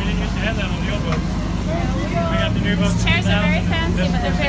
we didn't used to have that on the old boats. We got the new boats. These chairs are very fancy, but they're